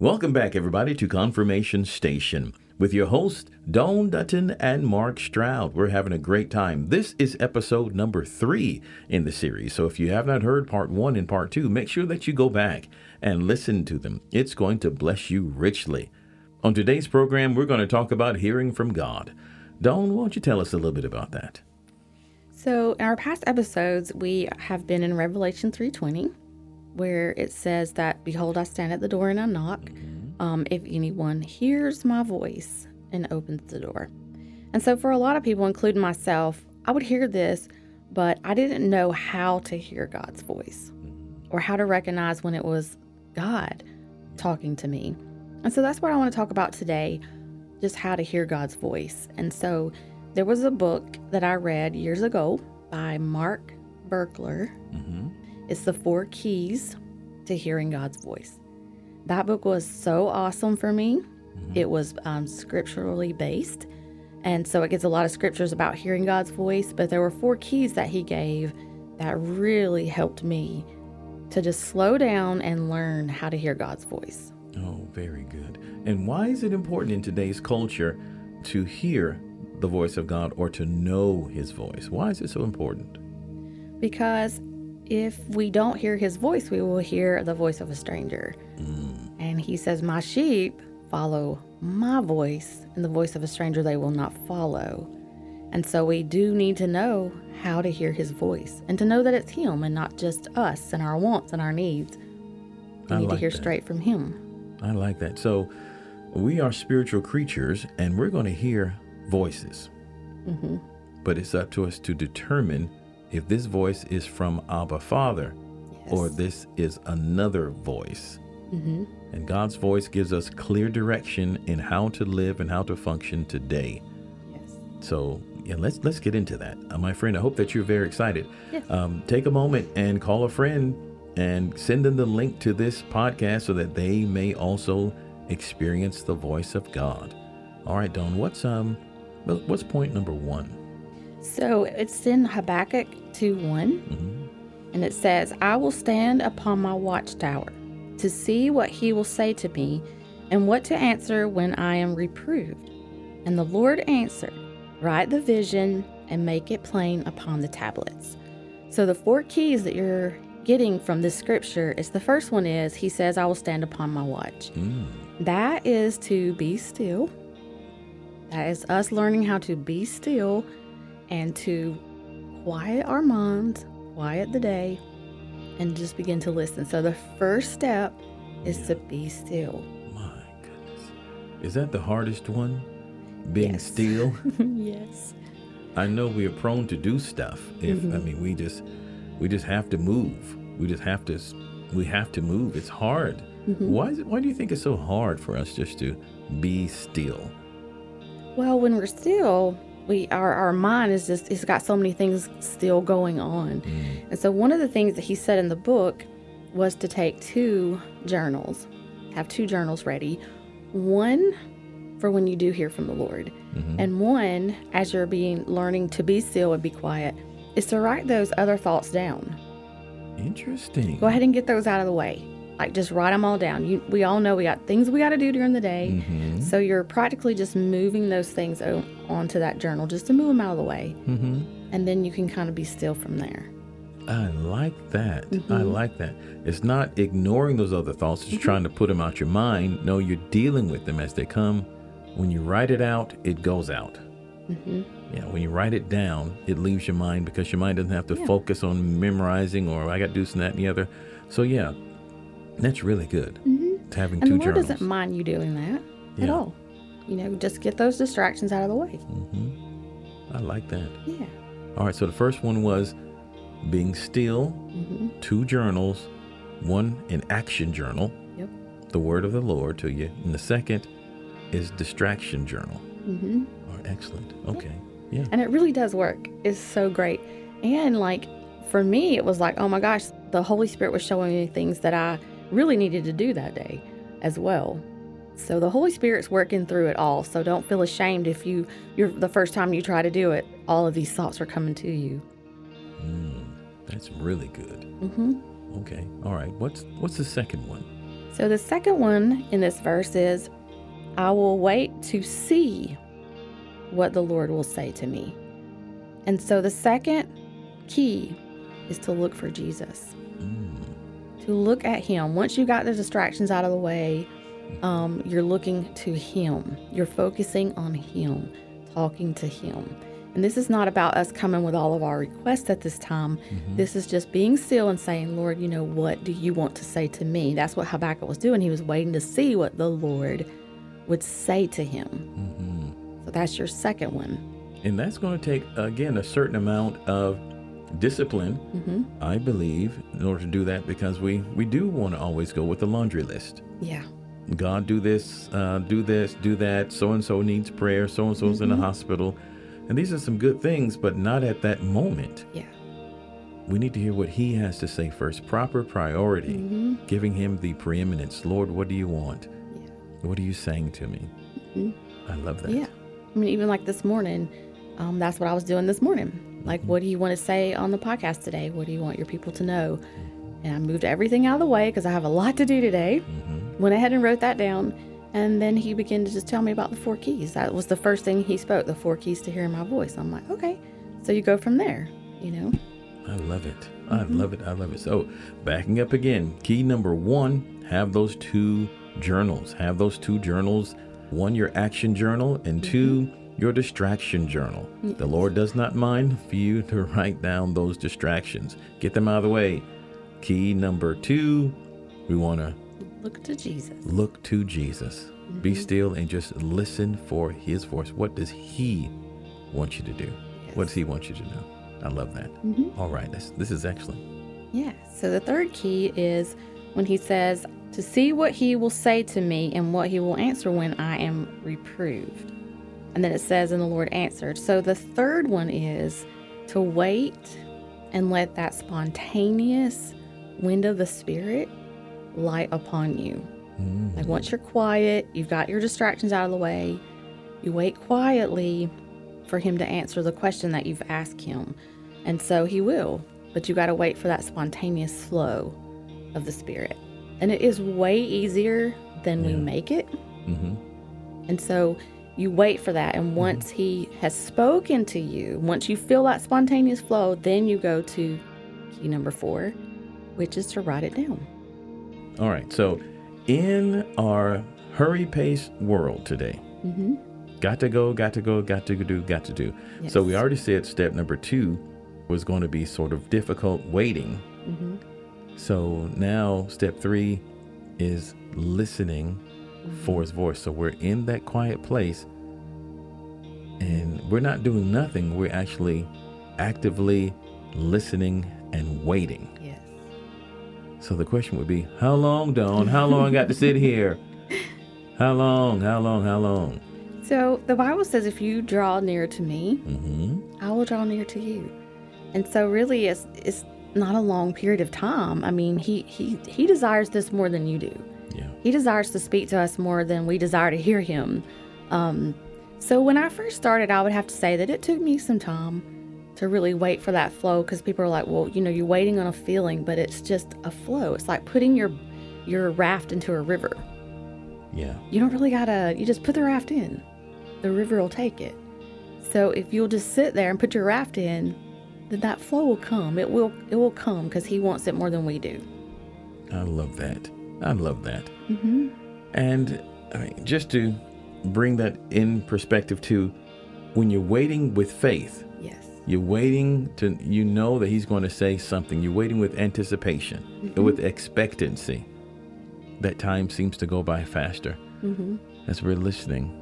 Welcome back, everybody, to Confirmation Station with your hosts, Dawn Dutton and Mark Stroud. We're having a great time. This is episode number three in the series. So if you have not heard part one and part two, make sure that you go back and listen to them. It's going to bless you richly. On today's program, we're going to talk about hearing from God. Dawn, why don't you tell us a little bit about that? So, in our past episodes, we have been in Revelation 3:20, where it says that, "Behold, I stand at the door and I knock. Um, if anyone hears my voice and opens the door." And so, for a lot of people, including myself, I would hear this, but I didn't know how to hear God's voice or how to recognize when it was God talking to me. And so, that's what I want to talk about today just how to hear God's voice. And so, there was a book that I read years ago by Mark Virkler. Mm-hmm. It's The Four Keys to Hearing God's Voice. That book was so awesome for me. It was um, scripturally based. And so it gets a lot of scriptures about hearing God's voice, but there were four keys that he gave that really helped me to just slow down and learn how to hear God's voice. Oh, very good. And why is it important in today's culture to hear the voice of God or to know his voice? Why is it so important? Because if we don't hear his voice, we will hear the voice of a stranger. And he says, My sheep follow my voice, and the voice of a stranger they will not follow. And so we do need to know how to hear his voice and to know that it's him and not just us and our wants and our needs. We I need to hear that. straight from him. I like that. So, we are spiritual creatures and we're going to hear voices. hmm But it's up to us to determine if this voice is from Abba Father Yes. or this is another voice. hmm And God's voice gives us clear direction in how to live and how to function today. Yes. So, yeah, let's let's get into that, uh, my friend. I hope that you're very excited. Yes. Um, take a moment and call a friend and send them the link to this podcast so that they may also experience the voice of God. All right, Dawn. What's um, what's point number one? So it's in Habakkuk 2 1. hmm And it says, I will stand upon my watchtower to see what he will say to me and what to answer when I am reproved. And the Lord answered, Write the vision and make it plain upon the tablets. So the four keys that you're getting from this scripture is the first one is he says, I will stand upon my watch. Mm. That is to be still. That is us learning how to be still and to quiet our minds, quiet the day, and just begin to listen. So the first step is to be still. My goodness, is that the hardest one? Being Yes. still. yes. I know we are prone to do stuff. If I Mhm. mean, we just we just have to move. We just have to we have to move. It's hard. Mhm. Why is it? Why do you think it's so hard for us just to be still? Well, when we're still, we our, our mind is just it's got so many things still going on. Mm. And so one of the things that he said in the book was to take two journals, have two journals ready. One for when you do hear from the Lord, Mhm. and one as you're being learning to be still and be quiet is to write those other thoughts down. Interesting. Go ahead and get those out of the way. Like just write them all down. You, we all know we got things we got to do during the day. Mm-hmm. So you're practically just moving those things o- onto that journal just to move them out of the way. Mm-hmm. And then you can kind of be still from there. I like that. I Mhm. like that. It's not ignoring those other thoughts, Mm-hmm. it's trying to put them out your mind. No, you're dealing with them as they come. When you write it out, it goes out. hmm Yeah, when you write it down, it leaves your mind because your mind doesn't have to Yeah. focus on memorizing or I got to do this and that and the other. So, yeah, that's really good. hmm Having And two the Lord journals. doesn't mind you doing that at all. You know, just get those distractions out of the way. hmm I like that. Yeah. All right, so the first one was being still, hmm two journals, one an action journal, Yep. the word of the Lord to you, and the second is distraction journal. hmm right, excellent. Okay. Yeah. And it really does work. It's so great. And like for me, it was like, oh my gosh, the Holy Spirit was showing me things that I really needed to do that day as well. So the Holy Spirit's working through it all. So don't feel ashamed if you you're the first time you try to do it, all of these thoughts are coming to you. Mm, that's really good. hmm Okay. All right. What's what's the second one? So the second one in this verse is, I will wait to see what the Lord will say to me. And so the second key is to look for Jesus, to look at Him. Once you got the distractions out of the way, um, you're looking to Him, you're focusing on Him, talking to Him. And this is not about us coming with all of our requests at this time. This is just being still and saying, Lord, you know, what do you want to say to me? That's what Habakkuk was doing. He was waiting to see what the Lord would say to him. So that's your second one. And that's going to take, again, a certain amount of discipline, Mm-hmm. I believe, in order to do that because we, we do want to always go with the laundry list. Yeah. God, do this, uh, do this, do that. So and so needs prayer. So and so's in the hospital. And these are some good things, but not at that moment. Yeah. We need to hear what He has to say first. Proper priority, Mm-hmm. giving Him the preeminence. Lord, what do you want? Yeah. What are you saying to me? Mhm. I love that. Yeah. I mean, even like this morning, um, that's what I was doing this morning. Like, what do you want to say on the podcast today? What do you want your people to know? And I moved everything out of the way because I have a lot to do today. Mm-hmm. Went ahead and wrote that down. And then he began to just tell me about the four keys. That was the first thing he spoke the four keys to hearing my voice. I'm like, okay. So you go from there, you know? I love it. I Mm-hmm. love it. I love it. So, backing up again, key number one have those two journals. Have those two journals one, your action journal, and Mm-hmm. two, your distraction journal. The Lord does not mind for you to write down those distractions, get them out of the way. Key number two, we want to Look to Jesus. look to Jesus. Be Mm-hmm. still and just listen for his voice. What does he want you to do? What does he want you to know? I love that. Mhm. All right, this, this is excellent. Yeah. So the third key is when he says, to see what he will say to me and what he will answer when I am reproved. And then it says, and the Lord answered. So the third one is to wait and let that spontaneous wind of the Spirit light upon you. Mm. Like once you're quiet, you've got your distractions out of the way, you wait quietly for him to answer the question that you've asked him. And so he will, but you got to wait for that spontaneous flow of the Spirit. And it is way easier than we make it. hmm And so you wait for that. And once he has spoken to you, once you feel that spontaneous flow, then you go to key number four, which is to write it down. All right. So, in our hurry pace world today, hmm got to go, got to go, got to do, got to do. So, we already said step number two was going to be sort of difficult waiting. hmm So, now step three is listening for his voice. So, we're in that quiet place and we're not doing nothing. We're actually actively listening and waiting. Yes. So the question would be, how long, Dawn? How long I got to sit here? How long? How long? How long? So the Bible says, if you draw near to me, Mm-hmm. I will draw near to you. And so really it's it's not a long period of time. I mean, he he he desires this more than you do. Yeah. He desires to speak to us more than we desire to hear him. Um, so when I first started, I would have to say that it took me some time to really wait for that flow because people are like, well, you know, you're waiting on a feeling, but it's just a flow. It's like putting your your raft into a river. Yeah. You don't really gotta, you just put the raft in. The river will take it. So if you'll just sit there and put your raft in, then that flow will come. It will it will come because he wants it more than we do. I love that. I love that. Mm-hmm. And I mean, just to bring that in perspective too, when you're waiting with faith, Yes. you're waiting to, you know that he's going to say something. You're waiting with anticipation, with expectancy. That time seems to go by faster Mm-hmm. as we're listening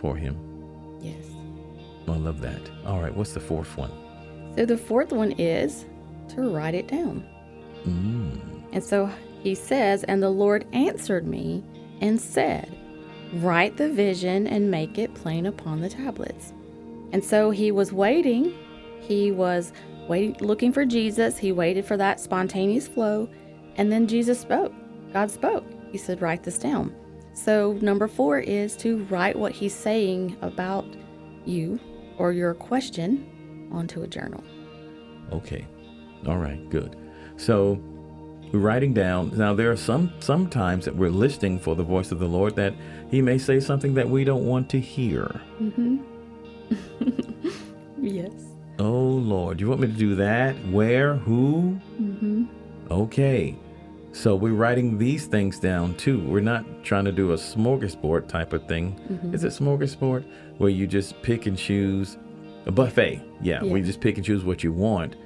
for him. Yes. I love that. All right. What's the fourth one? So the fourth one is to write it down. Mm. And so he says, And the Lord answered me and said, Write the vision and make it plain upon the tablets. And so he was waiting. He was waiting, looking for Jesus. He waited for that spontaneous flow. And then Jesus spoke. God spoke. He said, Write this down. So, number four is to write what he's saying about you or your question onto a journal. Okay. All right. Good. So we're writing down. Now there are some some times that we're listening for the voice of the Lord that He may say something that we don't want to hear. Mm-hmm. yes. Oh Lord, you want me to do that? Where? Who? Mm-hmm. Okay. So we're writing these things down too. We're not trying to do a smorgasbord type of thing. Mm-hmm. Is it smorgasbord? Where you just pick and choose a buffet. Yeah, Yeah. we just pick and choose what you want.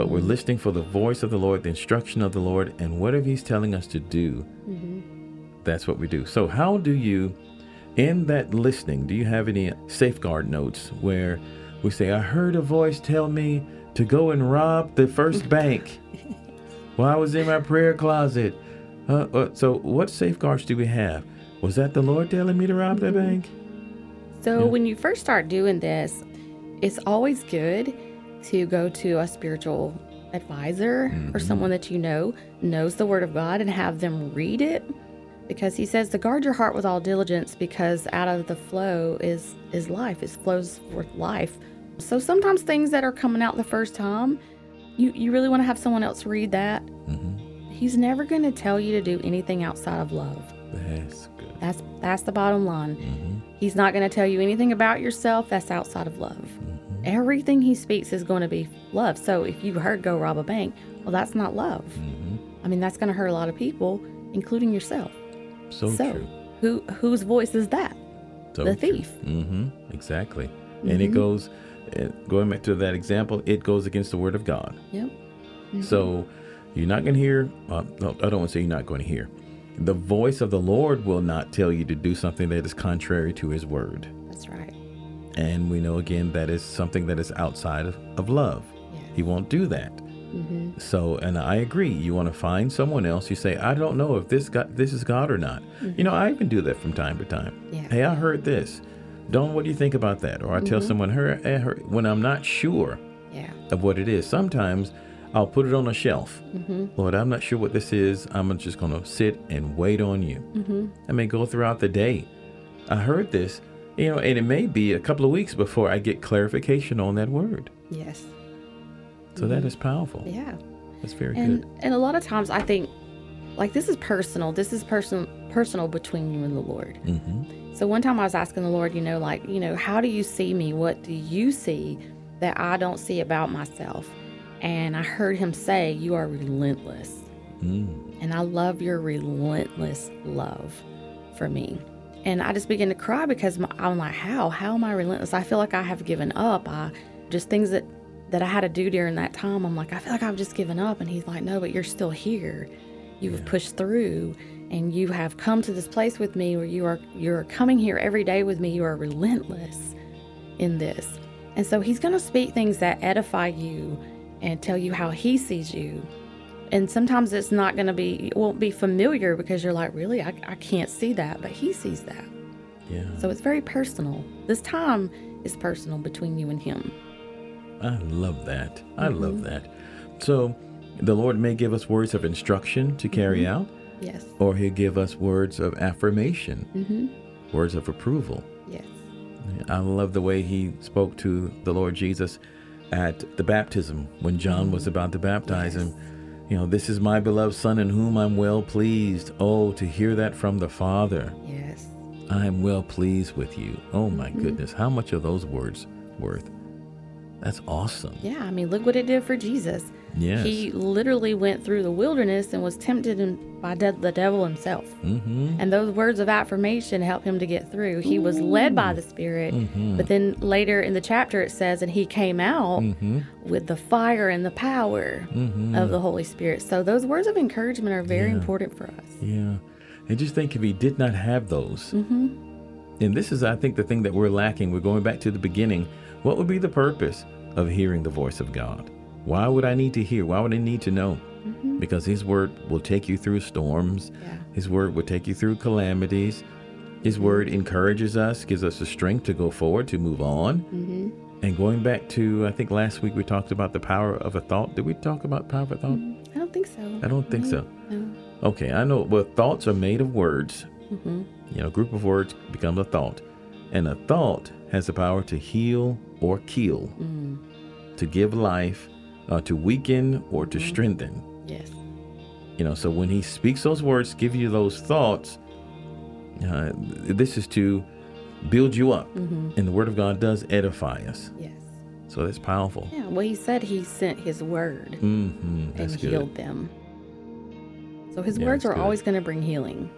But we're listening for the voice of the Lord, the instruction of the Lord, and whatever He's telling us to do, Mm-hmm. that's what we do. So, how do you, in that listening, do you have any safeguard notes where we say, I heard a voice tell me to go and rob the first bank while I was in my prayer closet? Uh, uh, so, what safeguards do we have? Was that the Lord telling me to rob that bank? So Yeah. when you first start doing this, it's always good to go to a spiritual advisor Mm-hmm. or someone that you know knows the word of God and have them read it because he says to guard your heart with all diligence because out of the flow is is life it flows forth life so sometimes things that are coming out the first time you you really want to have someone else read that Mm-hmm. he's never going to tell you to do anything outside of love That's good. that's that's the bottom line Mm-hmm. He's not going to tell you anything about yourself that's outside of love. Mm-hmm. Everything he speaks is going to be love. So if you heard go rob a bank, well, that's not love. Mm-hmm. I mean, that's going to hurt a lot of people, including yourself. So, So, true. Who whose voice is that? So the true. thief. Mm-hmm. Exactly. And it Mhm. goes, uh, going back to that example, it goes against the word of God. Yep. Mhm. So you're not going to hear, uh, no, I don't want to say you're not going to hear. The voice of the Lord will not tell you to do something that is contrary to his word. that's right. And we know again that is something that is outside of, of love. He won't do that. hmm So, and I agree. You want to find someone else. You say, I don't know if this God, this is God or not. You know, I even do that from time to time. Yeah. Hey, I heard this. Dawn, what do you think about that? Or I tell someone, her, eh, her, when I'm not sure Yeah. of what it is. Sometimes I'll put it on a shelf. hmm Lord, I'm not sure what this is. I'm just going to sit and wait on you. I may go throughout the day. I heard this, you know, and it may be a couple of weeks before I get clarification on that word. Yes. So that is powerful. Yeah. That's very And good. and a lot of times I think like this is personal. This is personal personal between you and the Lord. hmm So one time I was asking the Lord, you know, like, you know, how do you see me? What do you see that I don't see about myself? And I heard him say, You are relentless. Mm. And I love your relentless love for me. And I just began to cry because my, I'm like, How? How am I relentless? I feel like I have given up. I just things that that I had to do during that time. I'm like, I feel like I've just given up. And he's like, No, but you're still here. You've Yeah. pushed through and you have come to this place with me where you are you're coming here every day with me. You are relentless in this. And so he's going to speak things that edify you and tell you how he sees you. And sometimes it's not going to be, it won't be familiar because you're like, really? I, I can't see that, but he sees that. Yeah. So it's very personal. This time is personal between you and him. I love that. I love Mhm. that. So the Lord may give us words of instruction to carry Mm-hmm. out, Yes. or He'll give us words of affirmation, Mm-hmm. words of approval. Yes. I love the way He spoke to the Lord Jesus at the baptism when John was about to baptize Yes. him. You know, this is my beloved Son in whom I'm well pleased. Oh, to hear that from the Father. Yes. I am well pleased with you. Oh my Mhm. goodness, how much are those words worth? That's awesome. Yeah. I mean, look what it did for Jesus. Yes. He literally went through the wilderness and was tempted by de- the devil himself. mm-hmm. And those words of affirmation helped him to get through. He was led by the Spirit. Mm-hmm. But then later in the chapter it says, and he came out Mm-hmm. with the fire and the power Mm-hmm. of the Holy Spirit. So those words of encouragement are very Yeah. important for us. Yeah. And just think if he did not have those, Mm-hmm. and this is, I think, the thing that we're lacking. We're going back to the beginning. What would be the purpose of hearing the voice of God? Why would I need to hear? Why would I need to know? Mm-hmm. Because his word will take you through storms, Yeah. his word will take you through calamities. His word encourages us, gives us the strength to go forward, to move on. Mm-hmm. And going back to, I think last week we talked about the power of a thought. Did we talk about power of a thought? I don't think so. I don't think so. No. Okay, I know. Well, thoughts are made of words. Mm-hmm. You know, a group of words becomes a thought. And a thought has the power to heal or kill, Mm. to give life, uh, to weaken or to strengthen. Yes. You know, so when he speaks those words, give you those thoughts, uh, this is to build you up. Mm-hmm. And the word of God does edify us. Yes. So that's powerful. Yeah. Well, he said he sent his word hmm That's and healed them. So his Yeah, words are good. always going to bring healing.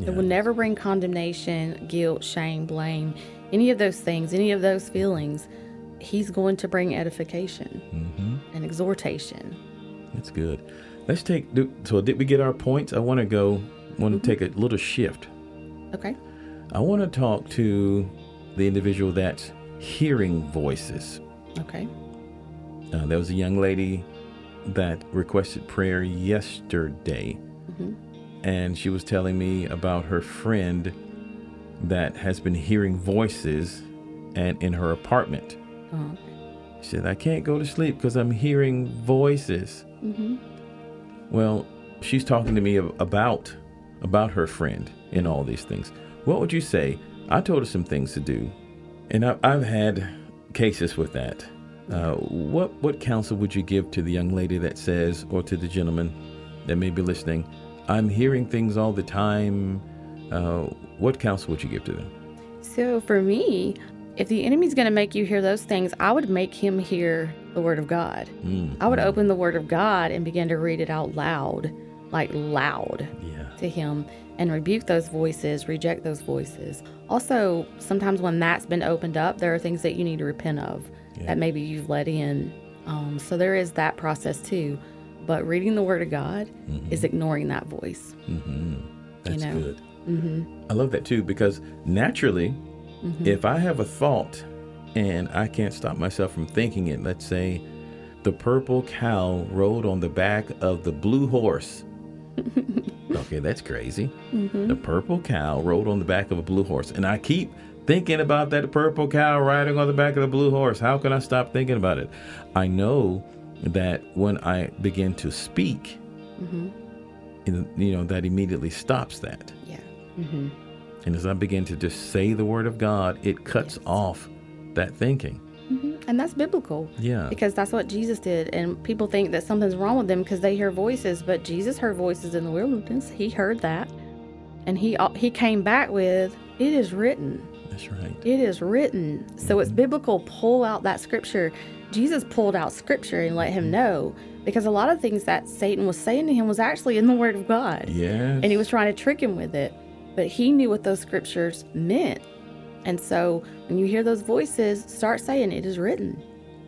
Yeah. It will never bring condemnation, guilt, shame, blame, any of those things, any of those feelings. He's going to bring edification Mhm. and exhortation. That's good. Let's take. do- So did we get our points? I want to go. Want to take a little shift. Okay. I want to talk to the individual that's hearing voices. Okay. Uh, there was a young lady that requested prayer yesterday, Mhm. and she was telling me about her friend that has been hearing voices and in her apartment. Oh. She said, I can't go to sleep because I'm hearing voices. Mm-hmm. Well, she's talking to me about about her friend and all these things. What would you say? I told her some things to do, and I, I've had cases with that. Uh, what what counsel would you give to the young lady that says, or to the gentleman that may be listening? I'm hearing things all the time. Uh, what counsel would you give to them? So for me, if the enemy's going to make you hear those things, I would make him hear the word of God. Mm, I would open the word of God and begin to read it out loud, like loud yeah. to him and rebuke those voices, reject those voices. Also, sometimes when that's been opened up, there are things that you need to repent of Yeah. that maybe you've let in. Um, so there is that process too. But reading the word of God is ignoring that voice. hmm That's know. good. hmm I love that too because naturally, if I have a thought and I can't stop myself from thinking it, let's say the purple cow rode on the back of the blue horse. okay, that's crazy. The purple cow rode on the back of a blue horse. And I keep thinking about that purple cow riding on the back of the blue horse. How can I stop thinking about it? I know that when I begin to speak, hmm you know, that immediately stops that. Yeah. hmm And as I begin to just say the word of God, it cuts Yes. off that thinking. hmm And that's biblical. Yeah. because that's what Jesus did. And people think that something's wrong with them because they hear voices, but Jesus heard voices in the wilderness. He heard that, and he he came back with, "It is written. That's right. It is written." So it's biblical. Pull out that scripture. Jesus pulled out scripture and let him know because a lot of things that Satan was saying to him was actually in the Word of God, Yes. and he was trying to trick him with it. But he knew what those scriptures meant. And so when you hear those voices, start saying, It is written,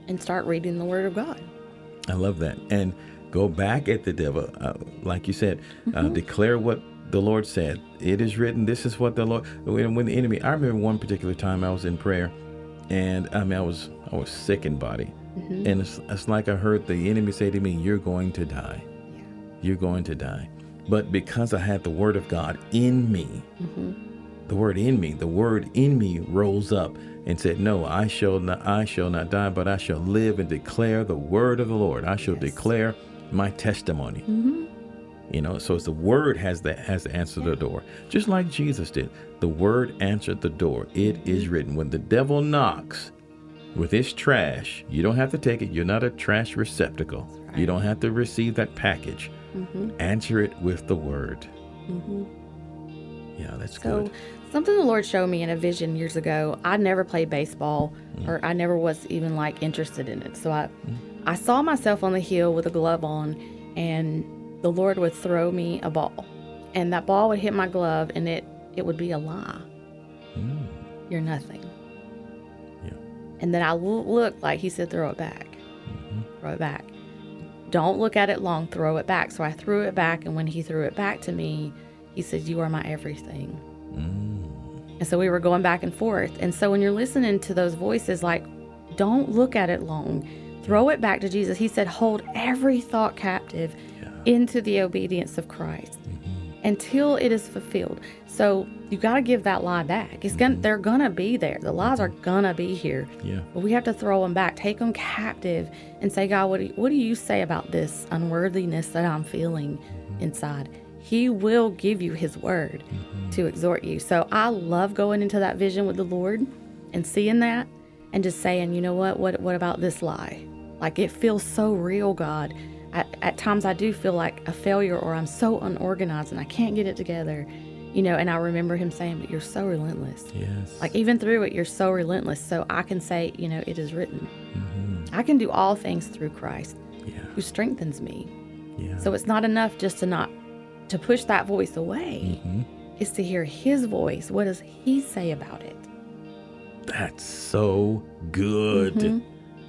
and start reading the Word of God. I love that. And go back at the devil. Uh, like you said, uh, declare what the Lord said. It is written, this is what the Lord, when, when the enemy, I remember one particular time I was in prayer and I mean, I was, I was sick in body. And it's, it's like I heard the enemy say to me, You're going to die. Yeah. You're going to die. But because I had the word of God in me, hmm the word in me, the word in me rose up and said, No, I shall not I shall not die, but I shall live and declare the word of the Lord. I shall Yes. declare my testimony. hmm You know, so it's the word has that has to answer the door. Just like Jesus did. The word answered the door. It is written. When the devil knocks with his trash, you don't have to take it. You're not a trash receptacle. You don't have to receive that package. Hmm Answer it with the word. hmm Yeah, that's So, good. something the Lord showed me in a vision years ago. I never played baseball, or I never was even like interested in it. So I, I saw myself on the hill with a glove on, and the Lord would throw me a ball, and that ball would hit my glove, and it it would be a lie. Mm, You're nothing. Yeah. And then I lo- looked like He said, throw it back, mhm. throw it back. Don't look at it long. Throw it back. So I threw it back, and when He threw it back to me, He said, "You are my everything." Mm. And so we were going back and forth. And so when you're listening to those voices, like, don't look at it long. Throw it back to Jesus. He said, hold every thought captive Yeah. into the obedience of Christ Mhm. Until it is fulfilled. So you got to give that lie back. It's gonna, they're gonna be there. The lies are gonna be here. Yeah. But we have to throw them back, take them captive, and say, God, what do you, what do you say about this unworthiness that I'm feeling mm-hmm. inside? He will give you His word mm-hmm. to exhort you. So I love going into that vision with the Lord and seeing that and just saying, you know what, what, what about this lie? Like it feels so real, God. At, at times I do feel like a failure or I'm so unorganized and I can't get it together. You know, and I remember him saying, But you're so relentless. Yes. Like even through it, you're so relentless. So I can say, you know, it is written. Mhm. I can do all things through Christ Yeah. who strengthens me. Yeah. So it's not enough just to not to push that voice away. Mhm. It's to hear his voice. What does he say about it? That's so good. Mhm.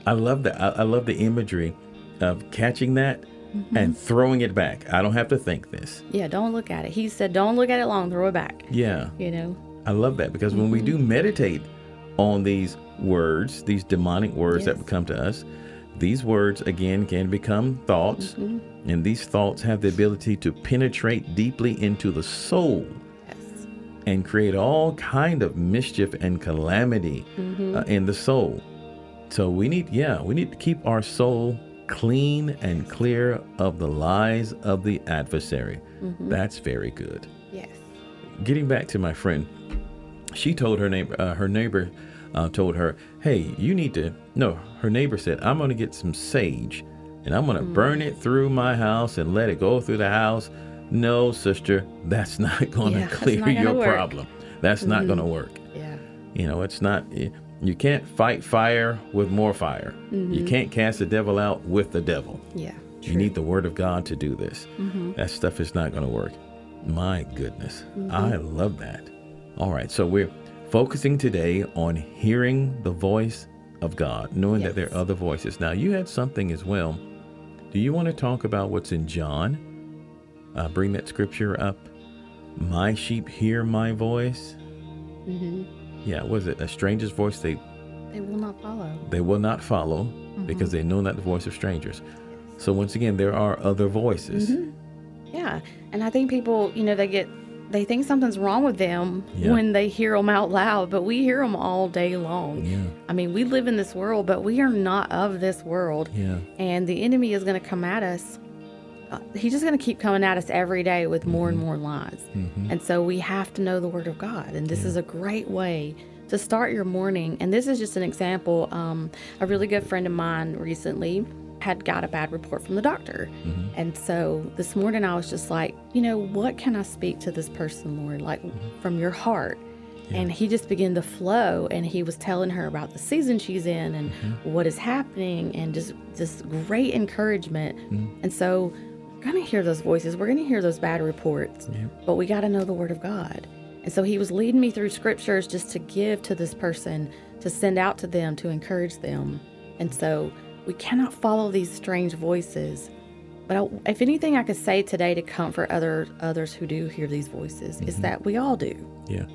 I love that. I, I love the imagery of catching that Mm-hmm. and throwing it back. I don't have to think this. Yeah, don't look at it. He said, don't look at it long, throw it back. Yeah. You know? I love that because when we do meditate on these words, these demonic words that Yes. come to us, these words again can become thoughts, Mm-hmm. and these thoughts have the ability to penetrate deeply into the soul Yes. and create all kind of mischief and calamity Mm-hmm. uh, in the soul. So we need, yeah, we need to keep our soul clean and clear of the lies of the adversary. Mm-hmm. That's very good. Yes. Getting back to my friend, she told her neighbor, uh, her neighbor uh, told her, "Hey, you need to." No, her neighbor said, "I'm going to get some sage, and I'm going to burn it through my house and let it go through the house." No, sister, that's not going to Yeah, clear your work. problem. That's not going to work. Yeah. You know, it's not. You can't fight fire with more fire. You can't cast the devil out with the devil. Yeah. You need the word of God to do this. Mm-hmm. That stuff is not going to work. My goodness. I love that. All right. So we're focusing today on hearing the voice of God, knowing that there are other voices. Now, you had something as well. Do you want to talk about what's in John? Uh, bring that scripture up. My sheep hear my voice. Mm-hmm. Yeah, was it a stranger's voice they They will not follow. they will not follow because mm-hmm. they know not the voice of strangers. So once again, there are other voices. Mm-hmm. Yeah. And I think people, you know, they get, they think something's wrong with them Yeah. when they hear them out loud, but we hear them all day long. Yeah, I mean, we live in this world, but we are not of this world. yeah, And the enemy is going to come at us. Uh, he's just going to keep coming at us every day with more and more lies. hmm And so we have to know the Word of God. And this is a great way to start your morning. And this is just an example. Um, a really good friend of mine recently had got a bad report from the doctor. Mhm. And so this morning I was just like, you know, what can I speak to this person, Lord, like from your heart? And he just began to flow and he was telling her about the season she's in and what is happening and just this great encouragement. And so to hear those voices. We're going to hear those bad reports yeah. but we got to know the word of God. And so he was leading me through scriptures just to give to this person, to send out to them, to encourage them. And so we cannot follow these strange voices. But I, if anything I could say today to comfort other others who do hear these voices is that we all do. Yeah.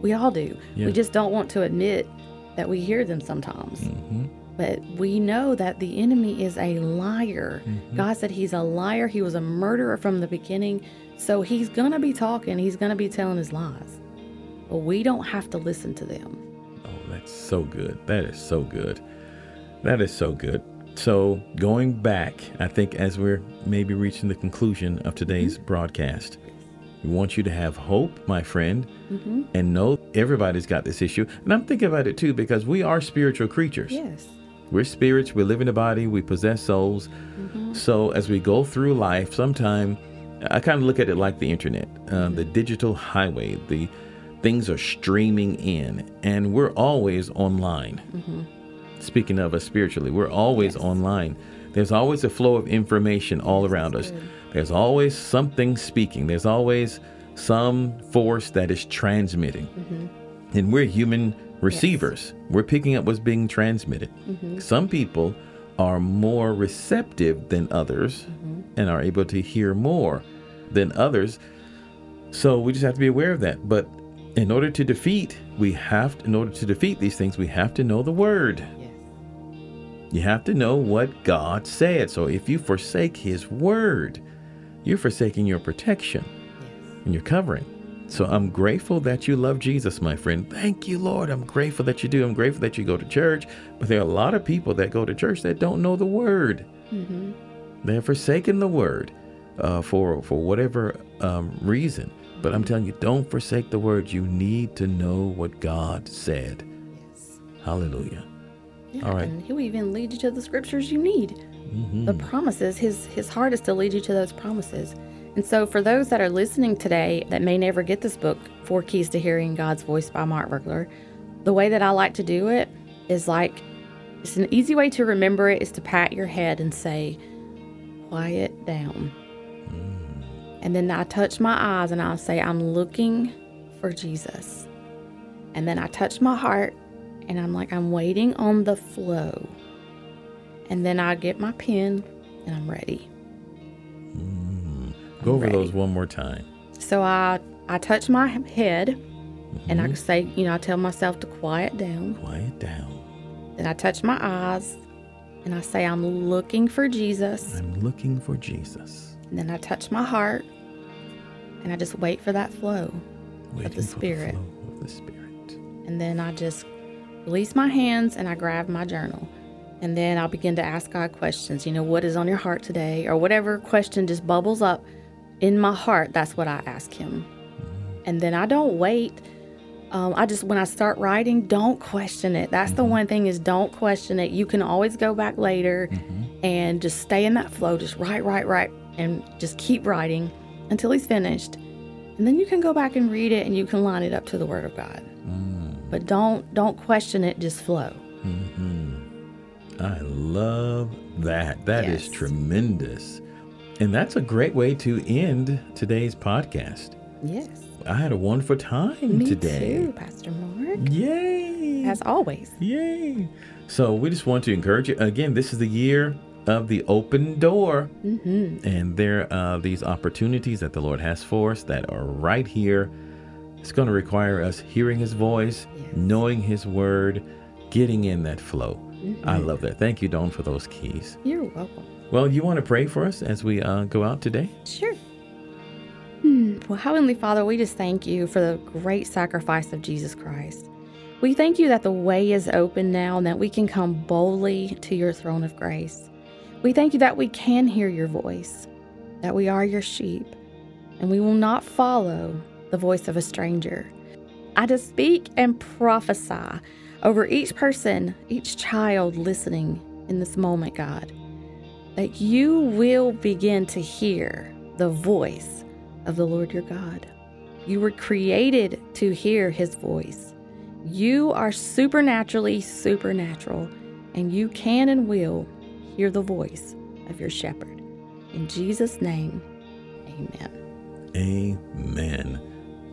We all do. Yeah. We just don't want to admit that we hear them sometimes. hmm But we know that the enemy is a liar. Mm-hmm. God said he's a liar. He was a murderer from the beginning. So he's going to be talking, he's going to be telling his lies. But we don't have to listen to them. Oh, that's so good. That is so good. That is so good. So, going back, I think as we're maybe reaching the conclusion of today's broadcast, we want you to have hope, my friend, Mm-hmm. and know everybody's got this issue. And I'm thinking about it too because we are spiritual creatures. Yes. We're spirits, we live in a body, we possess souls. Mm-hmm. So as we go through life, sometime I kind of look at it like the internet, uh, the digital highway. The things are streaming in, and we're always online. Speaking of us spiritually, we're always Yes. online. There's always a flow of information all around us. good. There's always something speaking. There's always some force that is transmitting. And we're human receivers. We're picking up what's being transmitted. Mm-hmm. Some people are more receptive than others mm-hmm. and are able to hear more than others. So we just have to be aware of that. But in order to defeat, we have to, in order to defeat these things, we have to know the word. Yes. You have to know what God said. So if you forsake his word, you're forsaking your protection Yes. and your covering. So I'm grateful that you love Jesus, my friend. Thank you, Lord. I'm grateful that you do. I'm grateful that you go to church. But there are a lot of people that go to church that don't know the word. Mm-hmm. They're forsaken the word uh, for for whatever um, reason. But I'm telling you, don't forsake the word. You need to know what God said. Yes. Hallelujah. Yeah, All right. And he'll even lead you to the scriptures you need. the promises. His his heart is to lead you to those promises. And so for those that are listening today that may never get this book, Four Keys to Hearing God's Voice by Mark Virkler, the way that I like to do it is like it's an easy way to remember it is to pat your head and say, Quiet down. Mm. And then I touch my eyes and I'll say, I'm looking for Jesus. And then I touch my heart and I'm like, I'm waiting on the flow. And then I get my pen and I'm ready. Go over those one more time. So I I touch my head and I mm-hmm. say, you know, I tell myself to quiet down. Quiet down. Then I touch my eyes and I say, I'm looking for Jesus. I'm looking for Jesus. And then I touch my heart and I just wait for that flow. Waiting for Spirit. flow of the Spirit. And then I just release my hands and I grab my journal. And then I'll begin to ask God questions. You know, what is on your heart today? Or whatever question just bubbles up in my heart, that's what I ask Him. And then I don't wait. Um, I just, when I start writing, don't question it. That's the mm-hmm. one thing is don't question it. You can always go back later mm-hmm. and just stay in that flow. Just write, write, write, and just keep writing until he's finished. And then you can go back and read it and you can line it up to the Word of God mm. but don't don't question it just flow mm-hmm. I love that. That is Yes. tremendous. And that's a great way to end today's podcast. yes I had a wonderful time me today. too pastor mark Yay! as always Yay! So we just want to encourage you again. This is the year of the open door, hmm and there are these opportunities that the Lord has for us that are right here. It's going to require us hearing His voice, Yes. knowing His word, getting in that flow. Mm-hmm. I love that. Thank you, Dawn, for those keys. you're welcome Well, you want to pray for us as we uh, go out today? Sure. Hmm. Well, Heavenly Father, we just thank you for the great sacrifice of Jesus Christ. We thank you that the way is open now and that we can come boldly to your throne of grace. We thank you that we can hear your voice, that we are your sheep, and we will not follow the voice of a stranger. I just speak and prophesy over each person, each child listening in this moment, God that you will begin to hear the voice of the Lord your God. You were created to hear his voice. You are supernaturally supernatural, and you can and will hear the voice of your shepherd. In Jesus' name, amen. Amen.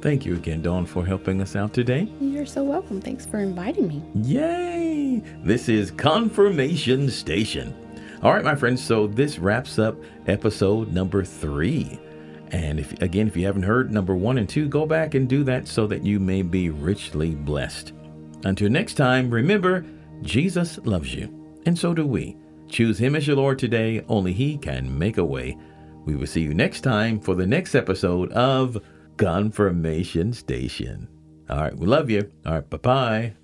Thank you again, Dawn, for helping us out today. You're so welcome. Thanks for inviting me. Yay! This is Confirmation Station. All right, my friends, so this wraps up episode number three. And if again, if you haven't heard number one and two, go back and do that so that you may be richly blessed. Until next time, remember, Jesus loves you, and so do we. Choose Him as your Lord today, only He can make a way. We will see you next time for the next episode of Confirmation Station. All right, we love you. All right, bye bye.